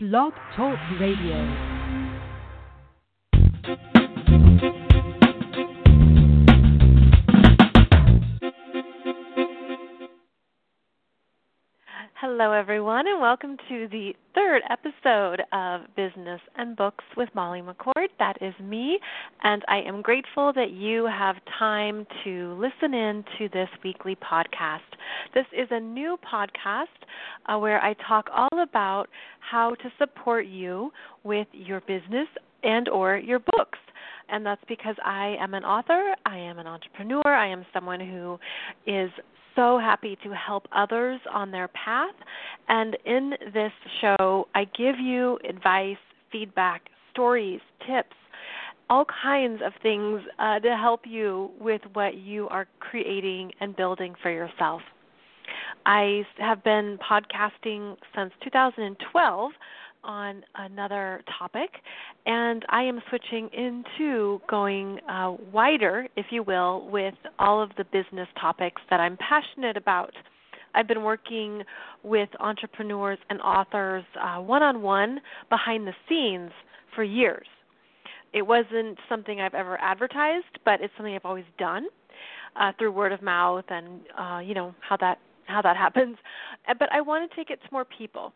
Blog Talk Radio. Everyone, and welcome to the third episode of Business and Books with Molly McCord. That is me, and I am grateful that you have time to listen in to this weekly podcast. This is a new podcast uh, where I talk all about how to support you with your business and or your books and that's because I am an author, I am an entrepreneur, I am someone who is so happy to help others on their path. And in this show, I give you advice, feedback, stories, tips, all kinds of things uh, to help you with what you are creating and building for yourself. I have been podcasting since 2012 on another topic, and I am switching into going uh, wider, if you will, with all of the business topics that I'm passionate about. I've been working with entrepreneurs and authors one on one behind the scenes for years. It wasn't something I've ever advertised, but it's something I've always done uh, through word of mouth and uh, you know how that how that happens. But I want to take it to more people.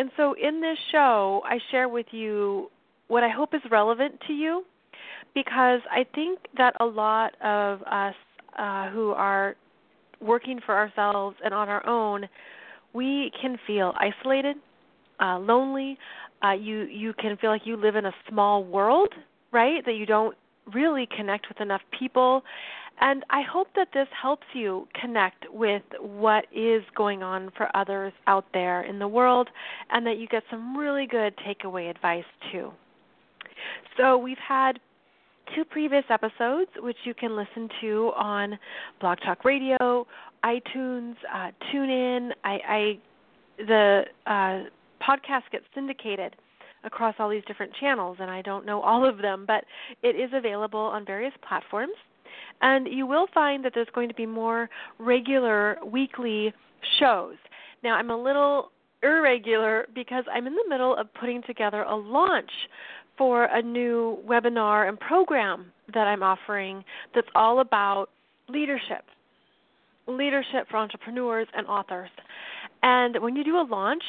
And so in this show, I share with you what I hope is relevant to you because I think that a lot of us uh, who are working for ourselves and on our own, we can feel isolated, uh, lonely. Uh, you you can feel like you live in a small world, right? That you don't really connect with enough people, and I hope that this helps you connect with what is going on for others out there in the world and that you get some really good takeaway advice too. So, we've had two previous episodes which you can listen to on Blog Talk Radio, iTunes, uh, TuneIn. I, I the uh, podcast gets syndicated across all these different channels, and I don't know all of them, but it is available on various platforms. And you will find that there's going to be more regular weekly shows. Now, I'm a little irregular because I'm in the middle of putting together a launch for a new webinar and program that I'm offering that's all about leadership. Leadership for entrepreneurs and authors. And when you do a launch,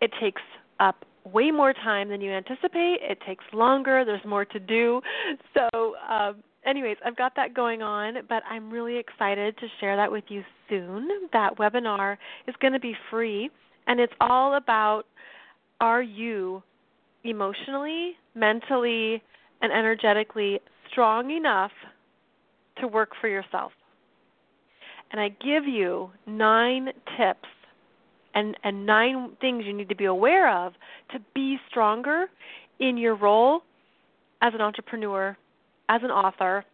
it takes up way more time than you anticipate. It takes longer. There's more to do. So um, anyways, I've got that going on, but I'm really excited to share that with you soon. That webinar is going to be free, and it's all about are you emotionally, mentally, and energetically strong enough to work for yourself? And I give you nine tips and, and nine things you need to be aware of to be stronger in your role as an entrepreneur as an author,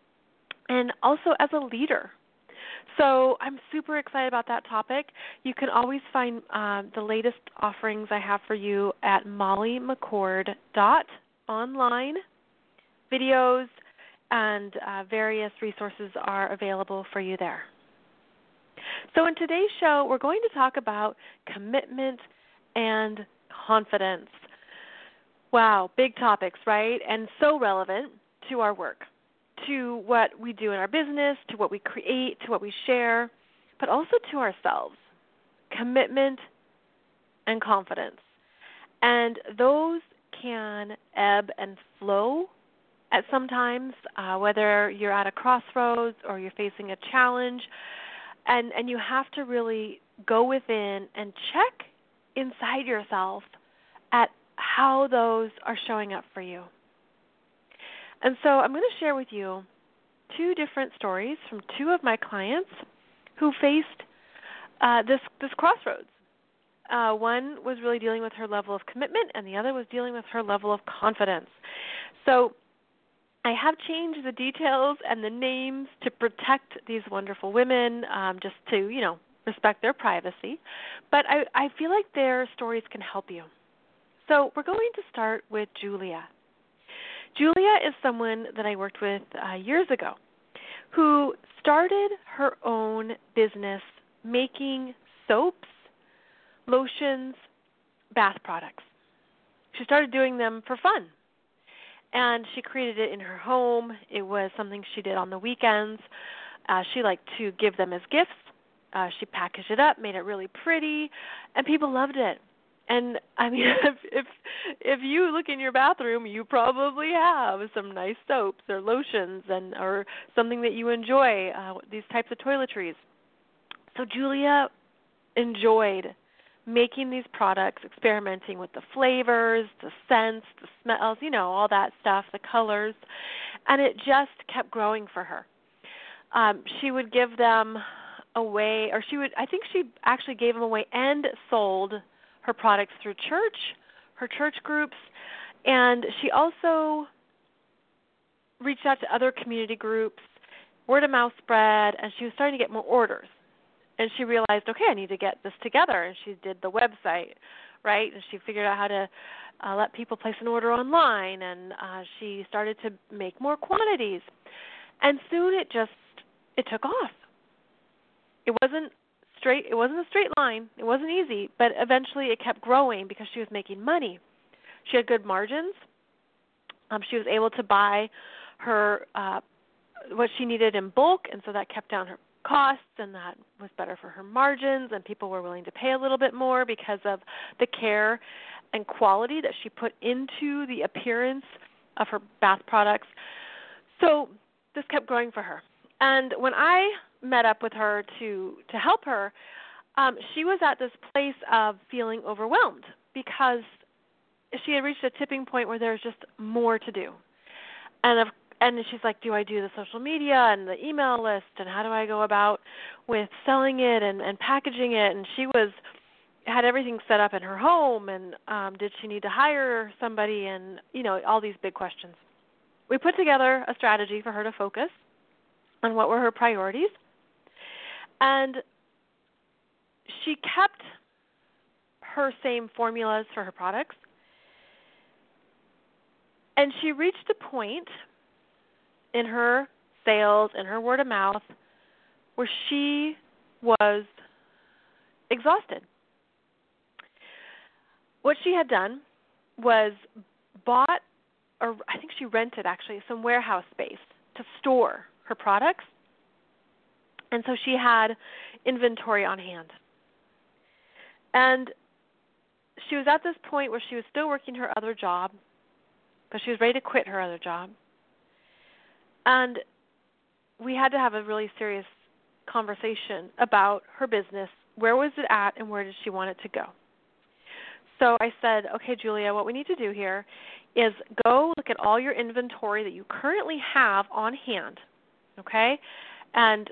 and also as a leader. So I'm super excited about that topic. You can always find uh, the latest offerings I have for you at mollymccord.online. Videos and uh, various resources are available for you there. So in today's show, we're going to talk about commitment and confidence. Wow, big topics, right? And so relevant to our work, to what we do in our business, to what we create, to what we share, but also to ourselves. Commitment and confidence. And those can ebb and flow at sometimes, uh, whether you're at a crossroads or you're facing a challenge. And, and you have to really go within and check inside yourself at how those are showing up for you. And so I'm going to share with you two different stories from two of my clients who faced uh, this this crossroads. Uh, one was really dealing with her level of commitment, and the other was dealing with her level of confidence. So I have changed the details and the names to protect these wonderful women, um, just to you know respect their privacy. But I, I feel like their stories can help you. So we're going to start with Julia. Julia is someone that I worked with uh, years ago who started her own business making soaps, lotions, bath products. she started doing them for fun. And she created it in her home. It was something she did on the weekends. Uh, she liked to give them as gifts. Uh, she packaged it up, made it really pretty, and people loved it. And I mean, if if if you look in your bathroom, you probably have some nice soaps or lotions and or something that you enjoy. Uh, these types of toiletries. So Julia enjoyed making these products, experimenting with the flavors, the scents, the smells, you know, all that stuff, the colors, and it just kept growing for her. Um, she would give them away, or she would, I think she actually gave them away and sold her products through church, her church groups, and she also reached out to other community groups, word of mouth spread, and she was starting to get more orders and she realized, okay, I need to get this together, and she did the website, right? And she figured out how to uh, let people place an order online, and uh, she started to make more quantities, and soon it just it took off. It wasn't straight. It wasn't a straight line. It wasn't easy, but eventually it kept growing because she was making money. She had good margins. Um, she was able to buy her uh, what she needed in bulk, and so that kept down her costs and that was better for her margins and people were willing to pay a little bit more because of the care and quality that she put into the appearance of her bath products. So this kept growing for her. And when I met up with her to to help her, um, she was at this place of feeling overwhelmed because she had reached a tipping point where there was just more to do. And of and she's like, "Do I do the social media and the email list, and how do I go about with selling it and and packaging it?" And she was had everything set up in her home, and um, did she need to hire somebody, and you know all these big questions. We put together a strategy for her to focus on what were her priorities, and she kept her same formulas for her products. And she reached a point in her sales and her word of mouth where she was exhausted. What she had done was bought, or I think she rented actually, some warehouse space to store her products. And so she had inventory on hand. And she was at this point where she was still working her other job, but she was ready to quit her other job. And we had to have a really serious conversation about her business. Where was it at and where did she want it to go? So I said, okay, Julia, what we need to do here is go look at all your inventory that you currently have on hand, okay? And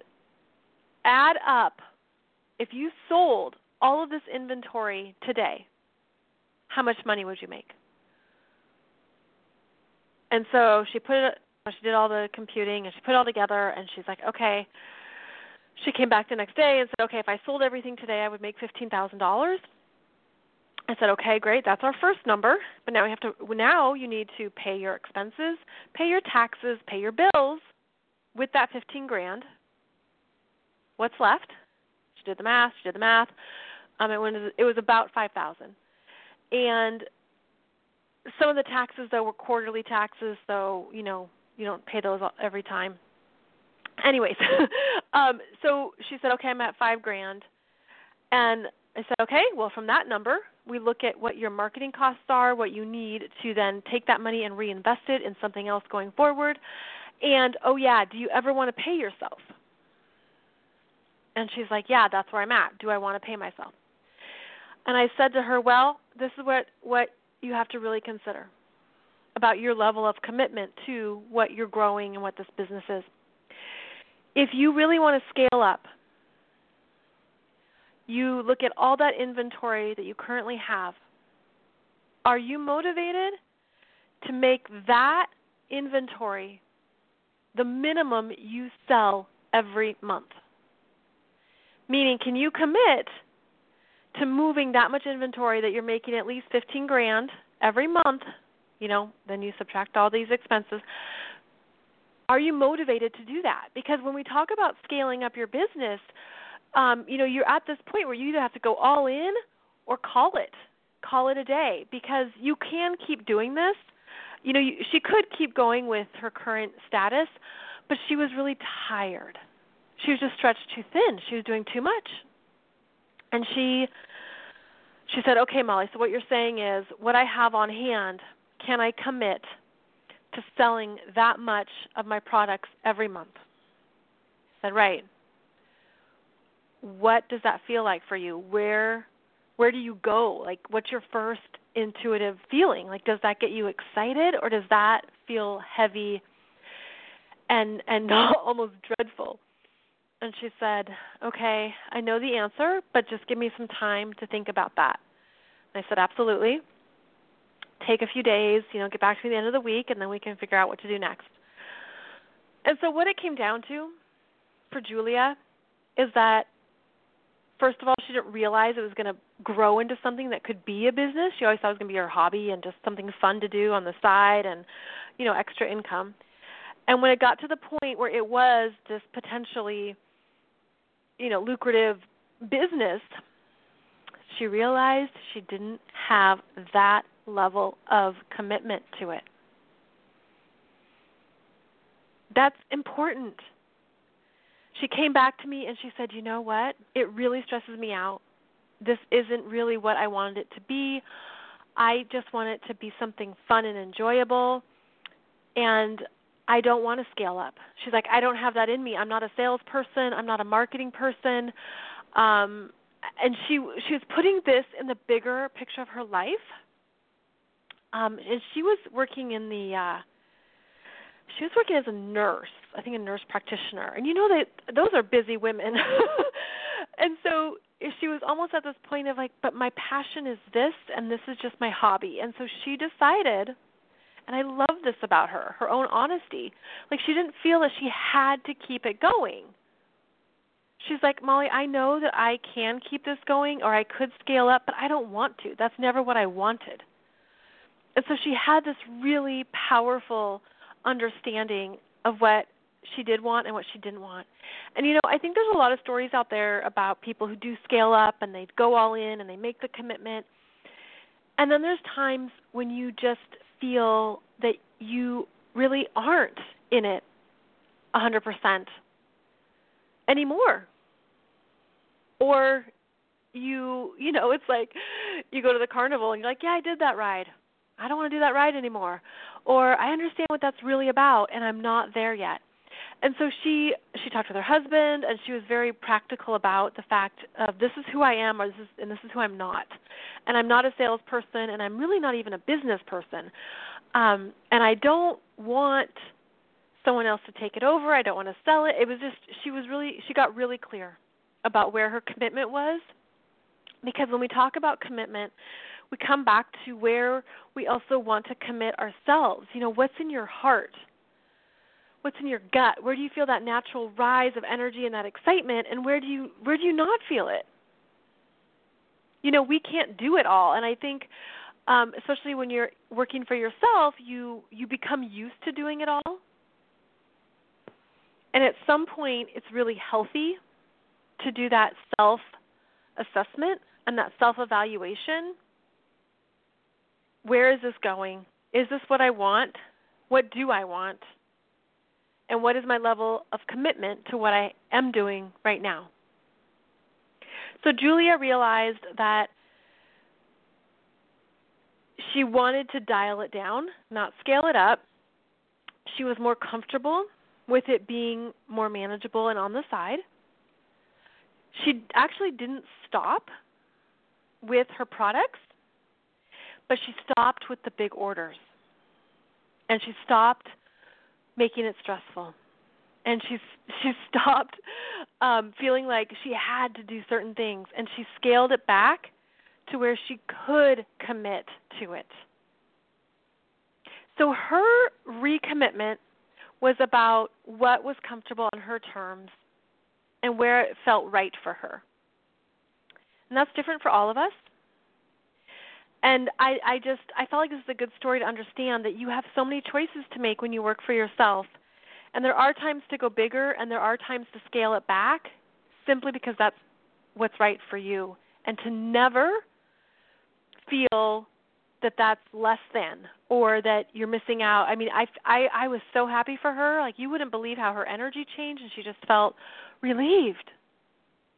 add up if you sold all of this inventory today, how much money would you make? And so she put it she did all the computing and she put it all together and she's like, okay. She came back the next day and said, okay, if I sold everything today, I would make fifteen thousand dollars. I said, okay, great, that's our first number, but now we have to. Now you need to pay your expenses, pay your taxes, pay your bills with that fifteen grand. What's left? She did the math. She did the math. Um, it was it was about five thousand, and some of the taxes though were quarterly taxes, so you know you don't pay those every time. Anyways, um, so she said, okay, I'm at five grand, and I said, okay, well, from that number, we look at what your marketing costs are, what you need to then take that money and reinvest it in something else going forward. And oh yeah, do you ever want to pay yourself? And she's like, yeah, that's where I'm at. Do I want to pay myself? And I said to her, well, this is what what you have to really consider about your level of commitment to what you're growing and what this business is. If you really want to scale up, you look at all that inventory that you currently have. Are you motivated to make that inventory the minimum you sell every month? Meaning, can you commit to moving that much inventory that you're making at least 15 grand every month you know, then you subtract all these expenses. Are you motivated to do that? Because when we talk about scaling up your business, um, you know, you're at this point where you either have to go all in or call it. call it a day because you can keep doing this. You know, you, she could keep going with her current status, but she was really tired. She was just stretched too thin. She was doing too much. And she she said, "Okay, Molly, so what you're saying is what I have on hand, can I commit to selling that much of my products every month?" I said, "Right." What does that feel like for you? Where where do you go? Like what's your first intuitive feeling? Like does that get you excited or does that feel heavy and and almost dreadful? And she said, "Okay, I know the answer, but just give me some time to think about that." And I said, "Absolutely. Take a few days, you know, get back to me at the end of the week and then we can figure out what to do next." And so what it came down to for Julia is that first of all, she didn't realize it was going to grow into something that could be a business. She always thought it was going to be her hobby and just something fun to do on the side and, you know, extra income. And when it got to the point where it was this potentially, you know, lucrative business, she realized she didn't have that level of commitment to it. That's important she came back to me and she said, "You know what? It really stresses me out. This isn't really what I wanted it to be. I just want it to be something fun and enjoyable." And I don't want to scale up. She's like, I don't have that in me. I'm not a salesperson. I'm not a marketing person. Um, and she she was putting this in the bigger picture of her life. Um, and she was working in the uh, she was working as a nurse, I think a nurse practitioner. And you know that those are busy women. and so she was almost at this point of like, but my passion is this and this is just my hobby. And so she decided and I love this about her, her own honesty. Like she didn't feel that she had to keep it going. She's like, Molly, I know that I can keep this going or I could scale up, but I don't want to. That's never what I wanted. And so she had this really powerful understanding of what she did want and what she didn't want. And you know, I think there's a lot of stories out there about people who do scale up and they go all in and they make the commitment. And then there's times when you just feel that you really aren't in it 100% anymore. Or you, you know, it's like you go to the carnival and you're like, "Yeah, I did that ride. I don't want to do that ride anymore." or I understand what that's really about and I'm not there yet. And so she she talked with her husband and she was very practical about the fact of this is who I am or this is and this is who I'm not. And I'm not a salesperson and I'm really not even a business person. Um and I don't want someone else to take it over. I don't want to sell it. It was just she was really she got really clear about where her commitment was because when we talk about commitment, we come back to where we also want to commit ourselves. You know, what's in your heart? What's in your gut? Where do you feel that natural rise of energy and that excitement and where do you where do you not feel it? You know, we can't do it all and I think um especially when you're working for yourself, you you become used to doing it all. And at some point it's really healthy to do that self assessment and that self evaluation where is this going? Is this what I want? What do I want? And what is my level of commitment to what I am doing right now? So Julia realized that she wanted to dial it down, not scale it up. She was more comfortable with it being more manageable and on the side. She actually didn't stop with her products but she stopped with the big orders. And she stopped making it stressful. And she she stopped um feeling like she had to do certain things and she scaled it back to where she could commit to it. So her recommitment was about what was comfortable on her terms and where it felt right for her. And that's different for all of us and I, I just I felt like this is a good story to understand that you have so many choices to make when you work for yourself. And there are times to go bigger and there are times to scale it back simply because that's what's right for you. And to never feel that that's less than or that you're missing out. I mean, I I I was so happy for her. Like you wouldn't believe how her energy changed and she just felt relieved.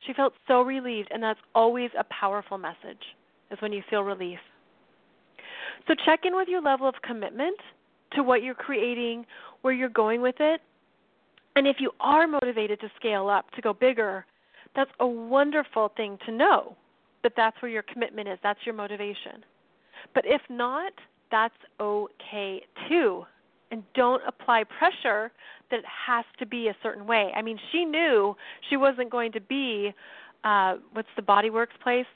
She felt so relieved and that's always a powerful message is when you feel relief. So check in with your level of commitment to what you're creating, where you're going with it. And if you are motivated to scale up, to go bigger, that's a wonderful thing to know that that's where your commitment is, that's your motivation. But if not, that's okay too. And don't apply pressure that it has to be a certain way. I mean, she knew she wasn't going to be uh what's the Body Works place?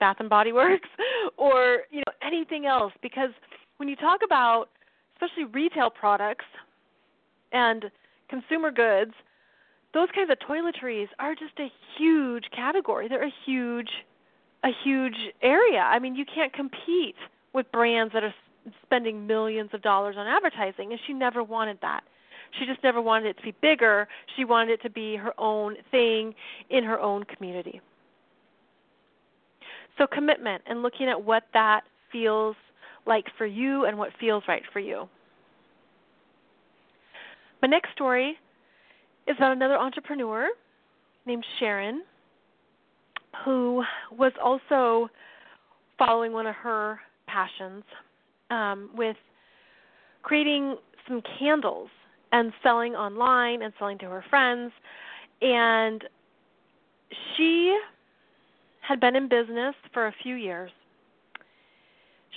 Bath and Body Works or, you know, anything else because when you talk about especially retail products and consumer goods, those kinds of toiletries are just a huge category. They're a huge a huge area. I mean, you can't compete with brands that are spending millions of dollars on advertising and she never wanted that. She just never wanted it to be bigger. She wanted it to be her own thing in her own community. So commitment and looking at what that feels like for you and what feels right for you. My next story is about another entrepreneur named Sharon who was also following one of her passions um, with creating some candles and selling online and selling to her friends. And she had been in business for a few years.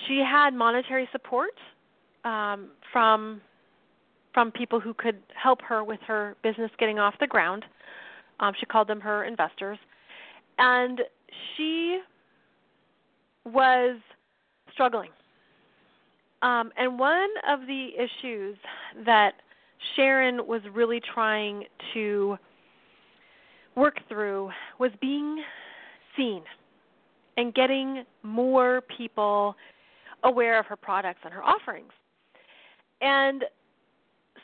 She had monetary support um, from from people who could help her with her business getting off the ground. Um, she called them her investors, and she was struggling. Um, and one of the issues that Sharon was really trying to work through was being seen and getting more people aware of her products and her offerings. And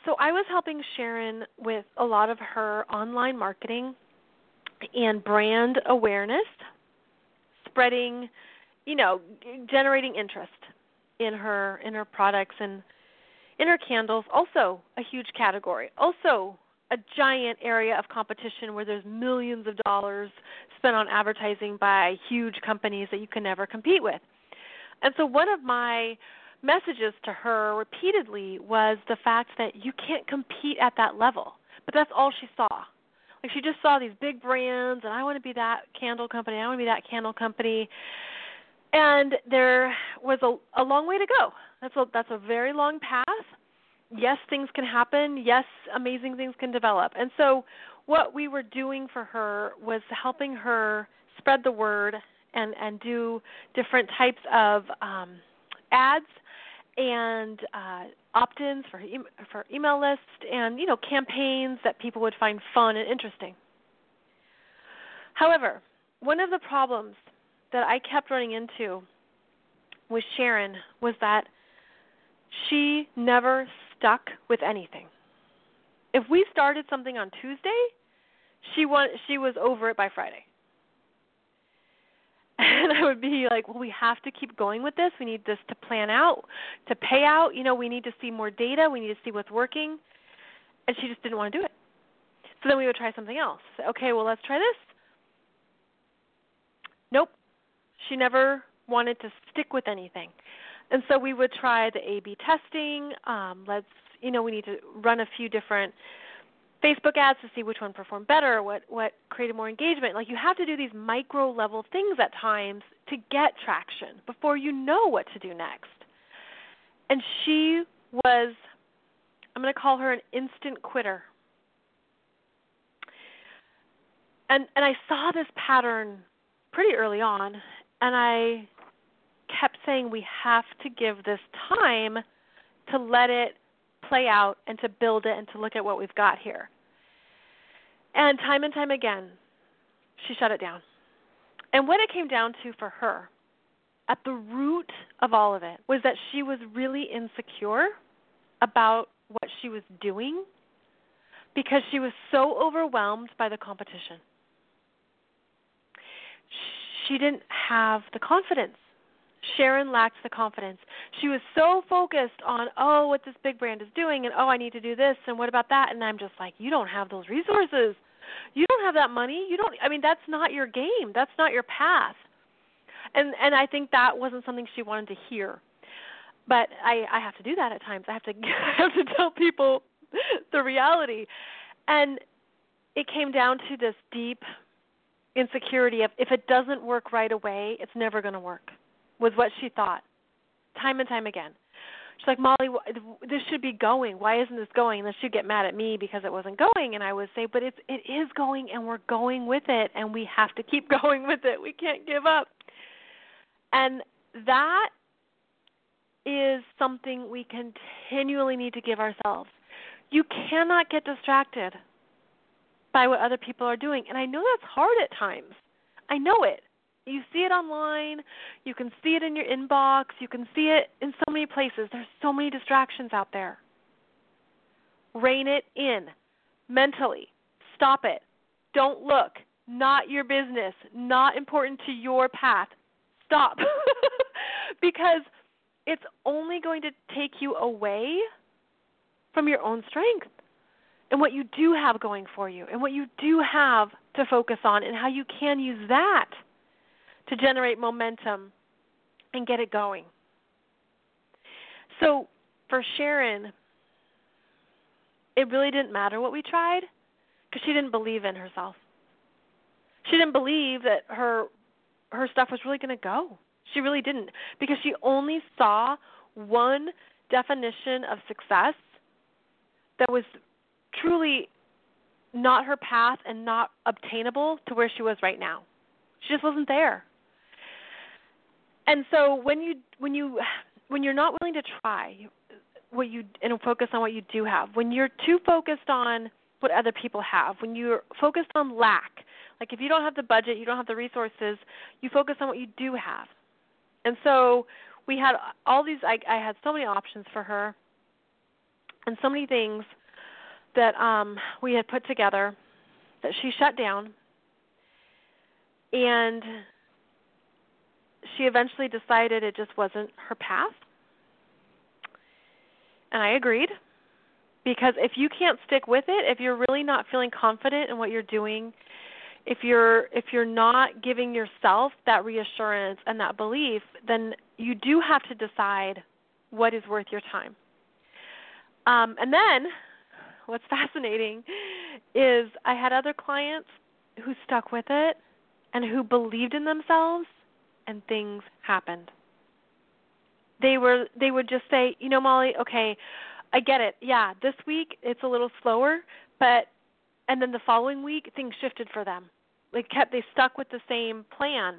so I was helping Sharon with a lot of her online marketing and brand awareness, spreading, you know, generating interest in her in her products and in her candles also a huge category. Also a giant area of competition where there's millions of dollars spent on advertising by huge companies that you can never compete with. And so one of my messages to her repeatedly was the fact that you can't compete at that level. But that's all she saw. Like she just saw these big brands and I want to be that candle company, I want to be that candle company. And there was a a long way to go. That's a that's a very long path. Yes, things can happen. Yes, amazing things can develop. And so what we were doing for her was helping her spread the word and and do different types of um, ads and uh, opt-ins for e- for email lists and you know campaigns that people would find fun and interesting. However, one of the problems that I kept running into with Sharon was that she never stuck with anything. If we started something on Tuesday, she want, she was over it by Friday. and I would be like, well, we have to keep going with this. We need this to plan out, to pay out. You know, we need to see more data. We need to see what's working. And she just didn't want to do it. So then we would try something else. Okay, well, let's try this. Nope. She never wanted to stick with anything. And so we would try the A B testing. Um, let's, you know, we need to run a few different Facebook ads to see which one performed better, what what created more engagement. Like you have to do these micro level things at times to get traction before you know what to do next. And she was I'm going to call her an instant quitter. And and I saw this pattern pretty early on and I kept saying we have to give this time to let it play out and to build it and to look at what we've got here. And time and time again, she shut it down. And what it came down to for her, at the root of all of it, was that she was really insecure about what she was doing because she was so overwhelmed by the competition. She didn't have the confidence. Sharon lacked the confidence. She was so focused on, oh, what this big brand is doing, and oh, I need to do this, and what about that? And I'm just like, you don't have those resources. You don't have that money. You don't. I mean, that's not your game. That's not your path. And and I think that wasn't something she wanted to hear. But I I have to do that at times. I have to I have to tell people the reality. And it came down to this deep insecurity of if it doesn't work right away, it's never going to work was what she thought, time and time again. She's like, Molly, this should be going. Why isn't this going? And then she'd get mad at me because it wasn't going, and I would say, but it's it is going, and we're going with it, and we have to keep going with it. We can't give up. And that is something we continually need to give ourselves. You cannot get distracted by what other people are doing, and I know that's hard at times. I know it. You see it online, you can see it in your inbox, you can see it in so many places. There's so many distractions out there. Rein it in mentally. Stop it. Don't look. Not your business. Not important to your path. Stop. because it's only going to take you away from your own strength and what you do have going for you and what you do have to focus on and how you can use that to generate momentum and get it going. So for Sharon, it really didn't matter what we tried because she didn't believe in herself. She didn't believe that her her stuff was really going to go. She really didn't because she only saw one definition of success that was truly not her path and not obtainable to where she was right now. She just wasn't there and so when you when you when you're not willing to try what you and focus on what you do have when you're too focused on what other people have when you're focused on lack like if you don't have the budget you don't have the resources you focus on what you do have. And so we had all these i i had so many options for her and so many things that um we had put together that she shut down. And she eventually decided it just wasn't her path. And I agreed. Because if you can't stick with it, if you're really not feeling confident in what you're doing, if you're if you're not giving yourself that reassurance and that belief, then you do have to decide what is worth your time. Um, and then, what's fascinating is I had other clients who stuck with it and who believed in themselves and things happened. They were they would just say, "You know, Molly, okay, I get it. Yeah, this week it's a little slower, but and then the following week things shifted for them. They kept they stuck with the same plan.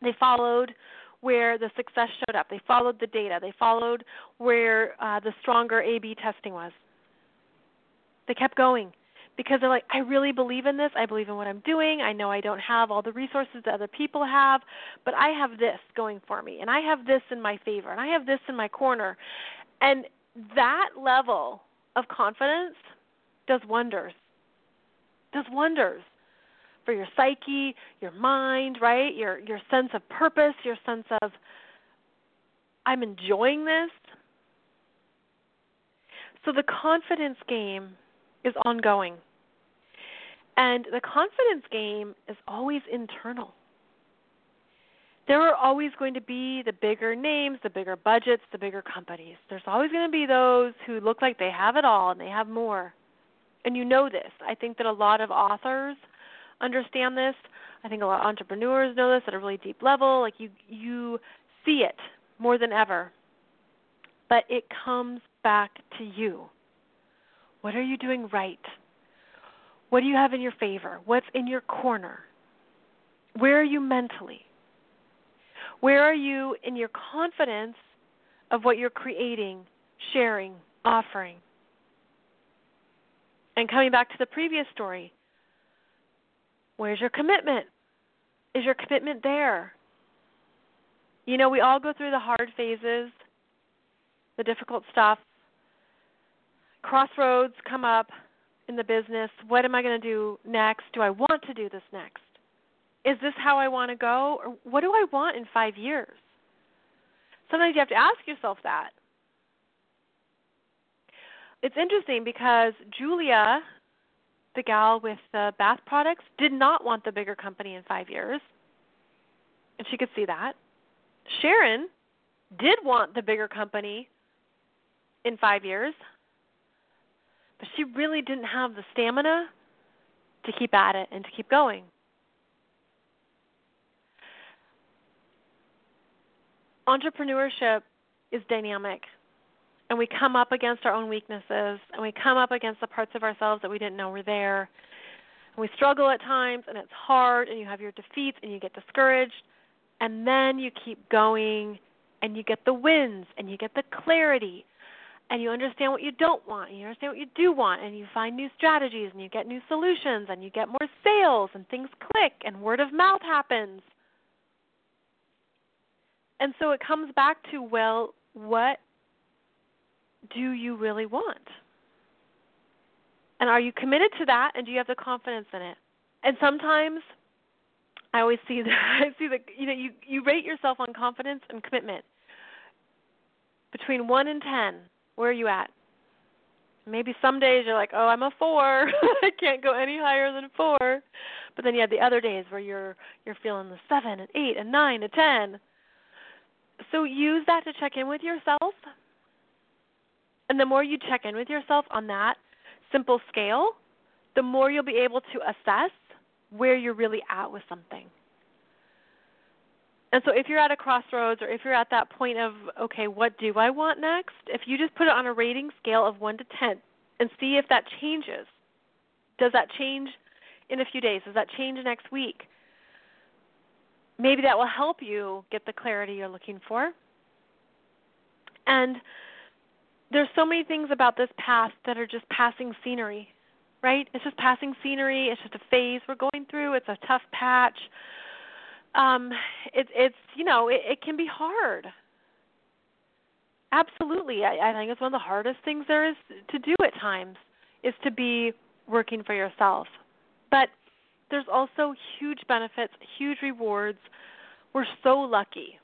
They followed where the success showed up. They followed the data. They followed where uh, the stronger A/B testing was. They kept going because they're like, I really believe in this. I believe in what I'm doing. I know I don't have all the resources that other people have, but I have this going for me, and I have this in my favor, and I have this in my corner. And that level of confidence does wonders. Does wonders for your psyche, your mind, right? Your your sense of purpose, your sense of I'm enjoying this. So the confidence game is ongoing. And the confidence game is always internal. There are always going to be the bigger names, the bigger budgets, the bigger companies. There's always going to be those who look like they have it all and they have more. And you know this. I think that a lot of authors understand this. I think a lot of entrepreneurs know this at a really deep level. Like you you see it more than ever. But it comes back to you. What are you doing right? What do you have in your favor? What's in your corner? Where are you mentally? Where are you in your confidence of what you're creating, sharing, offering? And coming back to the previous story, where's your commitment? Is your commitment there? You know, we all go through the hard phases, the difficult stuff, crossroads come up in the business. What am I going to do next? Do I want to do this next? Is this how I want to go? Or what do I want in five years? Sometimes you have to ask yourself that. It's interesting because Julia, the gal with the bath products, did not want the bigger company in five years. And she could see that. Sharon did want the bigger company in five years, but she really didn't have the stamina to keep at it and to keep going. Entrepreneurship is dynamic, and we come up against our own weaknesses, and we come up against the parts of ourselves that we didn't know were there. And we struggle at times, and it's hard, and you have your defeats, and you get discouraged, and then you keep going, and you get the wins, and you get the clarity, and you understand what you don't want, and you understand what you do want, and you find new strategies, and you get new solutions, and you get more sales, and things click, and word of mouth happens. And so it comes back to well, what do you really want? And are you committed to that and do you have the confidence in it? And sometimes I always see that I see that you know you you rate yourself on confidence and commitment. Between 1 and 10, where are you at? Maybe some days you're like, "Oh, I'm a 4. I can't go any higher than 4." But then you have the other days where you're you're feeling the 7 and 8 and 9 and 10. So use that to check in with yourself. And the more you check in with yourself on that simple scale, the more you'll be able to assess where you're really at with something. And so if you're at a crossroads or if you're at that point of, okay, what do I want next? If you just put it on a rating scale of 1 to 10 and see if that changes. Does that change in a few days? Does that change next week? Maybe that will help you get the clarity you're looking for. And there's so many things about this path that are just passing scenery, right? It's just passing scenery. It's just a phase we're going through. It's a tough patch um, it's it's you know it, it can be hard. Absolutely, I, I think it's one of the hardest things there is to do at times is to be working for yourself. But there's also huge benefits, huge rewards. We're so lucky.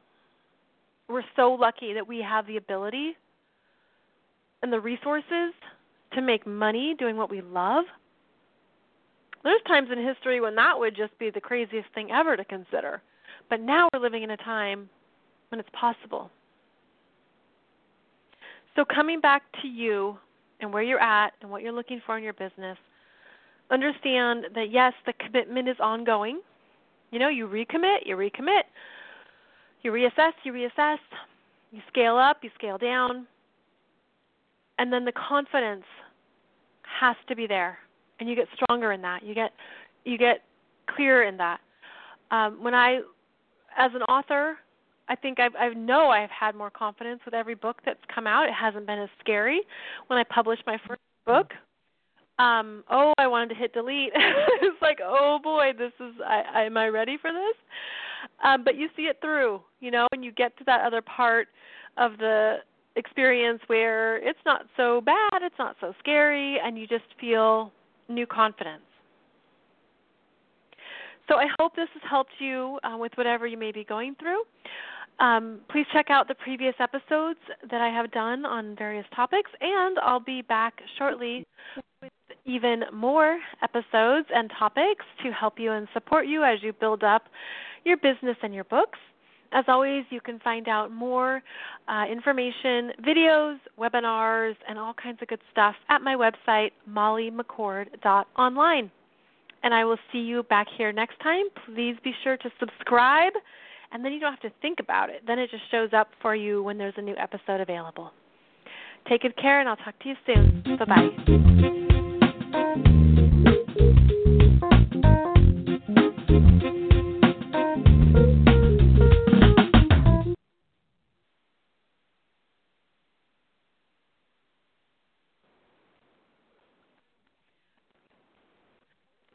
We're so lucky that we have the ability and the resources to make money doing what we love there's times in history when that would just be the craziest thing ever to consider. But now we're living in a time when it's possible. So, coming back to you and where you're at and what you're looking for in your business, understand that yes, the commitment is ongoing. You know, you recommit, you recommit, you reassess, you reassess, you scale up, you scale down, and then the confidence has to be there and you get stronger in that. You get you get clearer in that. Um, when I, as an author, I think I've, I know I've had more confidence with every book that's come out. It hasn't been as scary. When I published my first book, um, oh, I wanted to hit delete. it's like, oh boy, this is. I, am I ready for this? Um, but you see it through, you know, and you get to that other part of the experience where it's not so bad, it's not so scary, and you just feel new confidence. So I hope this has helped you uh, with whatever you may be going through. Um, please check out the previous episodes that I have done on various topics, and I'll be back shortly with even more episodes and topics to help you and support you as you build up your business and your books. As always, you can find out more uh, information, videos, webinars, and all kinds of good stuff at my website, mollymccord.online. And I will see you back here next time. Please be sure to subscribe, and then you don't have to think about it. Then it just shows up for you when there's a new episode available. Take good care, and I'll talk to you soon. Bye bye.